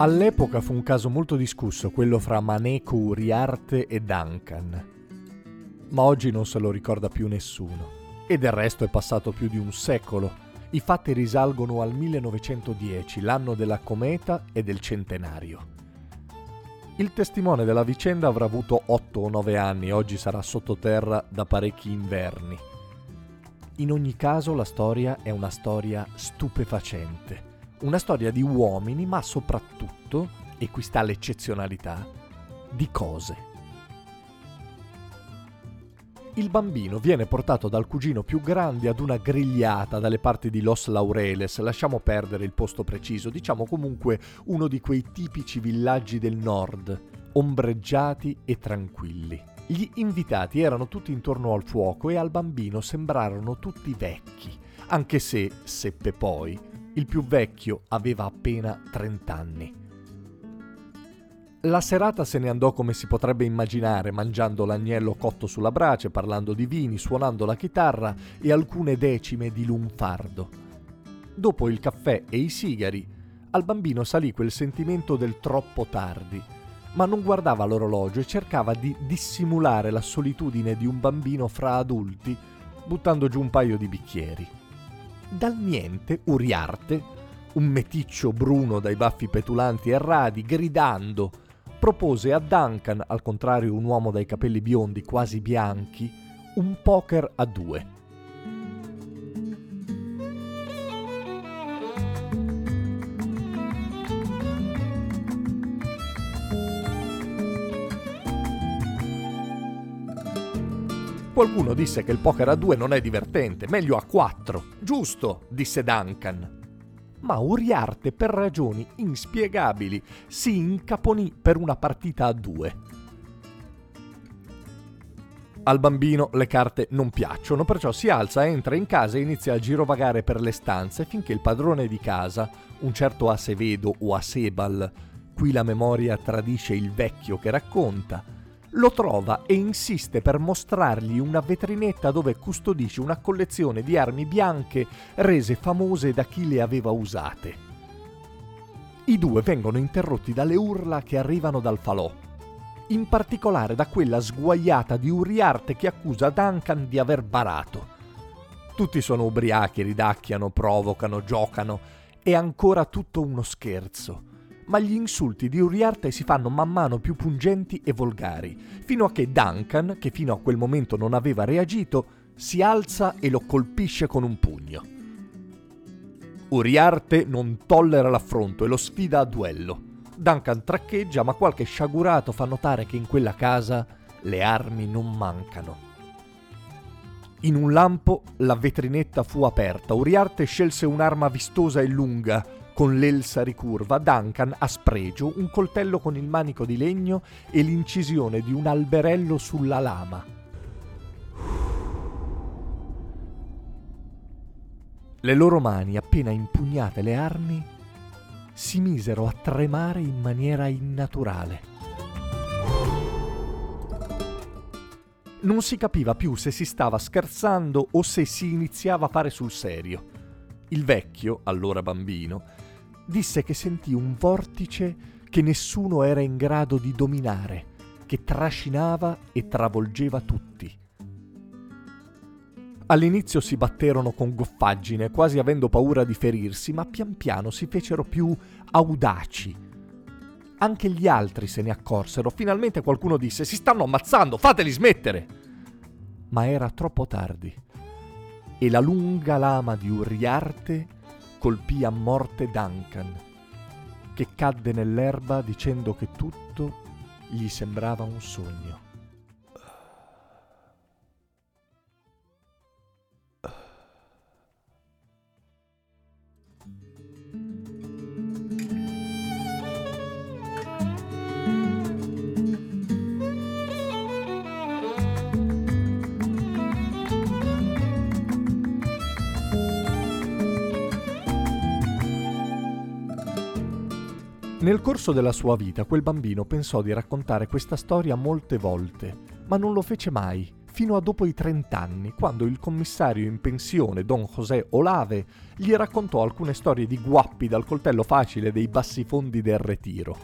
All'epoca fu un caso molto discusso quello fra Maneko Uriarte e Duncan. Ma oggi non se lo ricorda più nessuno. E del resto è passato più di un secolo. I fatti risalgono al 1910, l'anno della cometa e del centenario. Il testimone della vicenda avrà avuto 8 o 9 anni, oggi sarà sottoterra da parecchi inverni. In ogni caso la storia è una storia stupefacente, una storia di uomini, ma soprattutto, e qui sta l'eccezionalità, di cose. Il bambino viene portato dal cugino più grande ad una grigliata dalle parti di Los Laureles, lasciamo perdere il posto preciso, diciamo comunque uno di quei tipici villaggi del nord, ombreggiati e tranquilli. Gli invitati erano tutti intorno al fuoco e al bambino sembrarono tutti vecchi, anche se, seppe poi, il più vecchio aveva appena 30 anni. La serata se ne andò come si potrebbe immaginare, mangiando l'agnello cotto sulla brace, parlando di vini, suonando la chitarra e alcune decime di lunfardo. Dopo il caffè e i sigari, al bambino salì quel sentimento del troppo tardi, ma non guardava l'orologio e cercava di dissimulare la solitudine di un bambino fra adulti, buttando giù un paio di bicchieri. Dal niente, Uriarte, un meticcio bruno dai baffi petulanti e radi, gridando, propose a Duncan, al contrario un uomo dai capelli biondi quasi bianchi, un poker a due. Qualcuno disse che il poker a due non è divertente, meglio a quattro. Giusto, disse Duncan ma Uriarte per ragioni inspiegabili si incaponì per una partita a due. Al bambino le carte non piacciono, perciò si alza, entra in casa e inizia a girovagare per le stanze finché il padrone di casa, un certo Acevedo o Asebal, qui la memoria tradisce il vecchio che racconta, lo trova e insiste per mostrargli una vetrinetta dove custodisce una collezione di armi bianche rese famose da chi le aveva usate. I due vengono interrotti dalle urla che arrivano dal falò, in particolare da quella sguaiata di Uriarte che accusa Duncan di aver barato. Tutti sono ubriachi, ridacchiano, provocano, giocano, è ancora tutto uno scherzo ma gli insulti di Uriarte si fanno man mano più pungenti e volgari, fino a che Duncan, che fino a quel momento non aveva reagito, si alza e lo colpisce con un pugno. Uriarte non tollera l'affronto e lo sfida a duello. Duncan traccheggia, ma qualche sciagurato fa notare che in quella casa le armi non mancano. In un lampo la vetrinetta fu aperta. Uriarte scelse un'arma vistosa e lunga, con l'elsa ricurva, Duncan ha spregio un coltello con il manico di legno e l'incisione di un alberello sulla lama. Le loro mani, appena impugnate le armi, si misero a tremare in maniera innaturale. Non si capiva più se si stava scherzando o se si iniziava a fare sul serio. Il vecchio, allora bambino, disse che sentì un vortice che nessuno era in grado di dominare, che trascinava e travolgeva tutti. All'inizio si batterono con goffaggine, quasi avendo paura di ferirsi, ma pian piano si fecero più audaci. Anche gli altri se ne accorsero. Finalmente qualcuno disse: Si stanno ammazzando, fateli smettere! Ma era troppo tardi. E la lunga lama di Uriarte colpì a morte Duncan, che cadde nell'erba dicendo che tutto gli sembrava un sogno. Nel corso della sua vita quel bambino pensò di raccontare questa storia molte volte, ma non lo fece mai, fino a dopo i trent'anni, quando il commissario in pensione, Don José Olave, gli raccontò alcune storie di guappi dal coltello facile dei bassifondi del Retiro.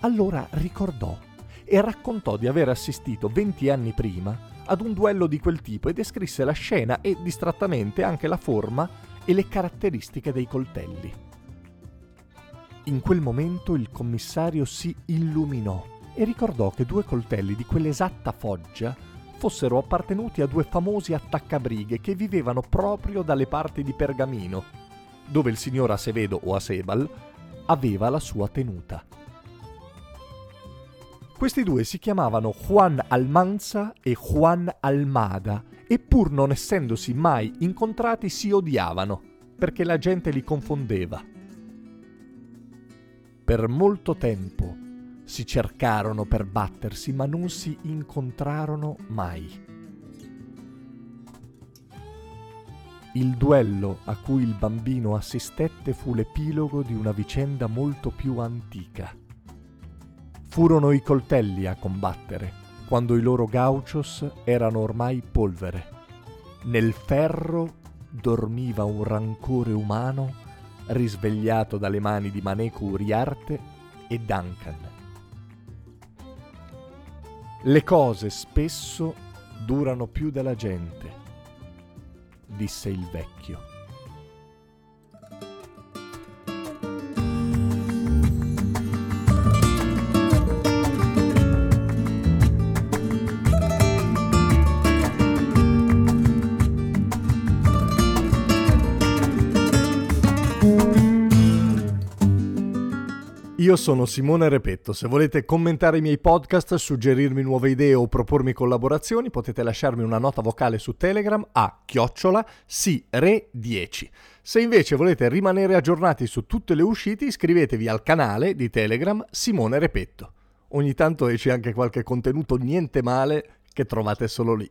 Allora ricordò e raccontò di aver assistito venti anni prima ad un duello di quel tipo e descrisse la scena e distrattamente anche la forma e le caratteristiche dei coltelli. In quel momento il commissario si illuminò e ricordò che due coltelli di quell'esatta foggia fossero appartenuti a due famosi attaccabrighe che vivevano proprio dalle parti di Pergamino, dove il signor Acevedo o Acebal aveva la sua tenuta. Questi due si chiamavano Juan Almanza e Juan Almada e pur non essendosi mai incontrati si odiavano, perché la gente li confondeva. Per molto tempo si cercarono per battersi, ma non si incontrarono mai. Il duello a cui il bambino assistette fu l'epilogo di una vicenda molto più antica. Furono i coltelli a combattere, quando i loro gauchos erano ormai polvere. Nel ferro dormiva un rancore umano risvegliato dalle mani di Maneku Uriarte e Duncan. Le cose spesso durano più della gente, disse il vecchio. Io sono Simone Repetto, se volete commentare i miei podcast, suggerirmi nuove idee o propormi collaborazioni potete lasciarmi una nota vocale su Telegram a chiocciola sire10. Se invece volete rimanere aggiornati su tutte le uscite iscrivetevi al canale di Telegram Simone Repetto. Ogni tanto esce anche qualche contenuto niente male che trovate solo lì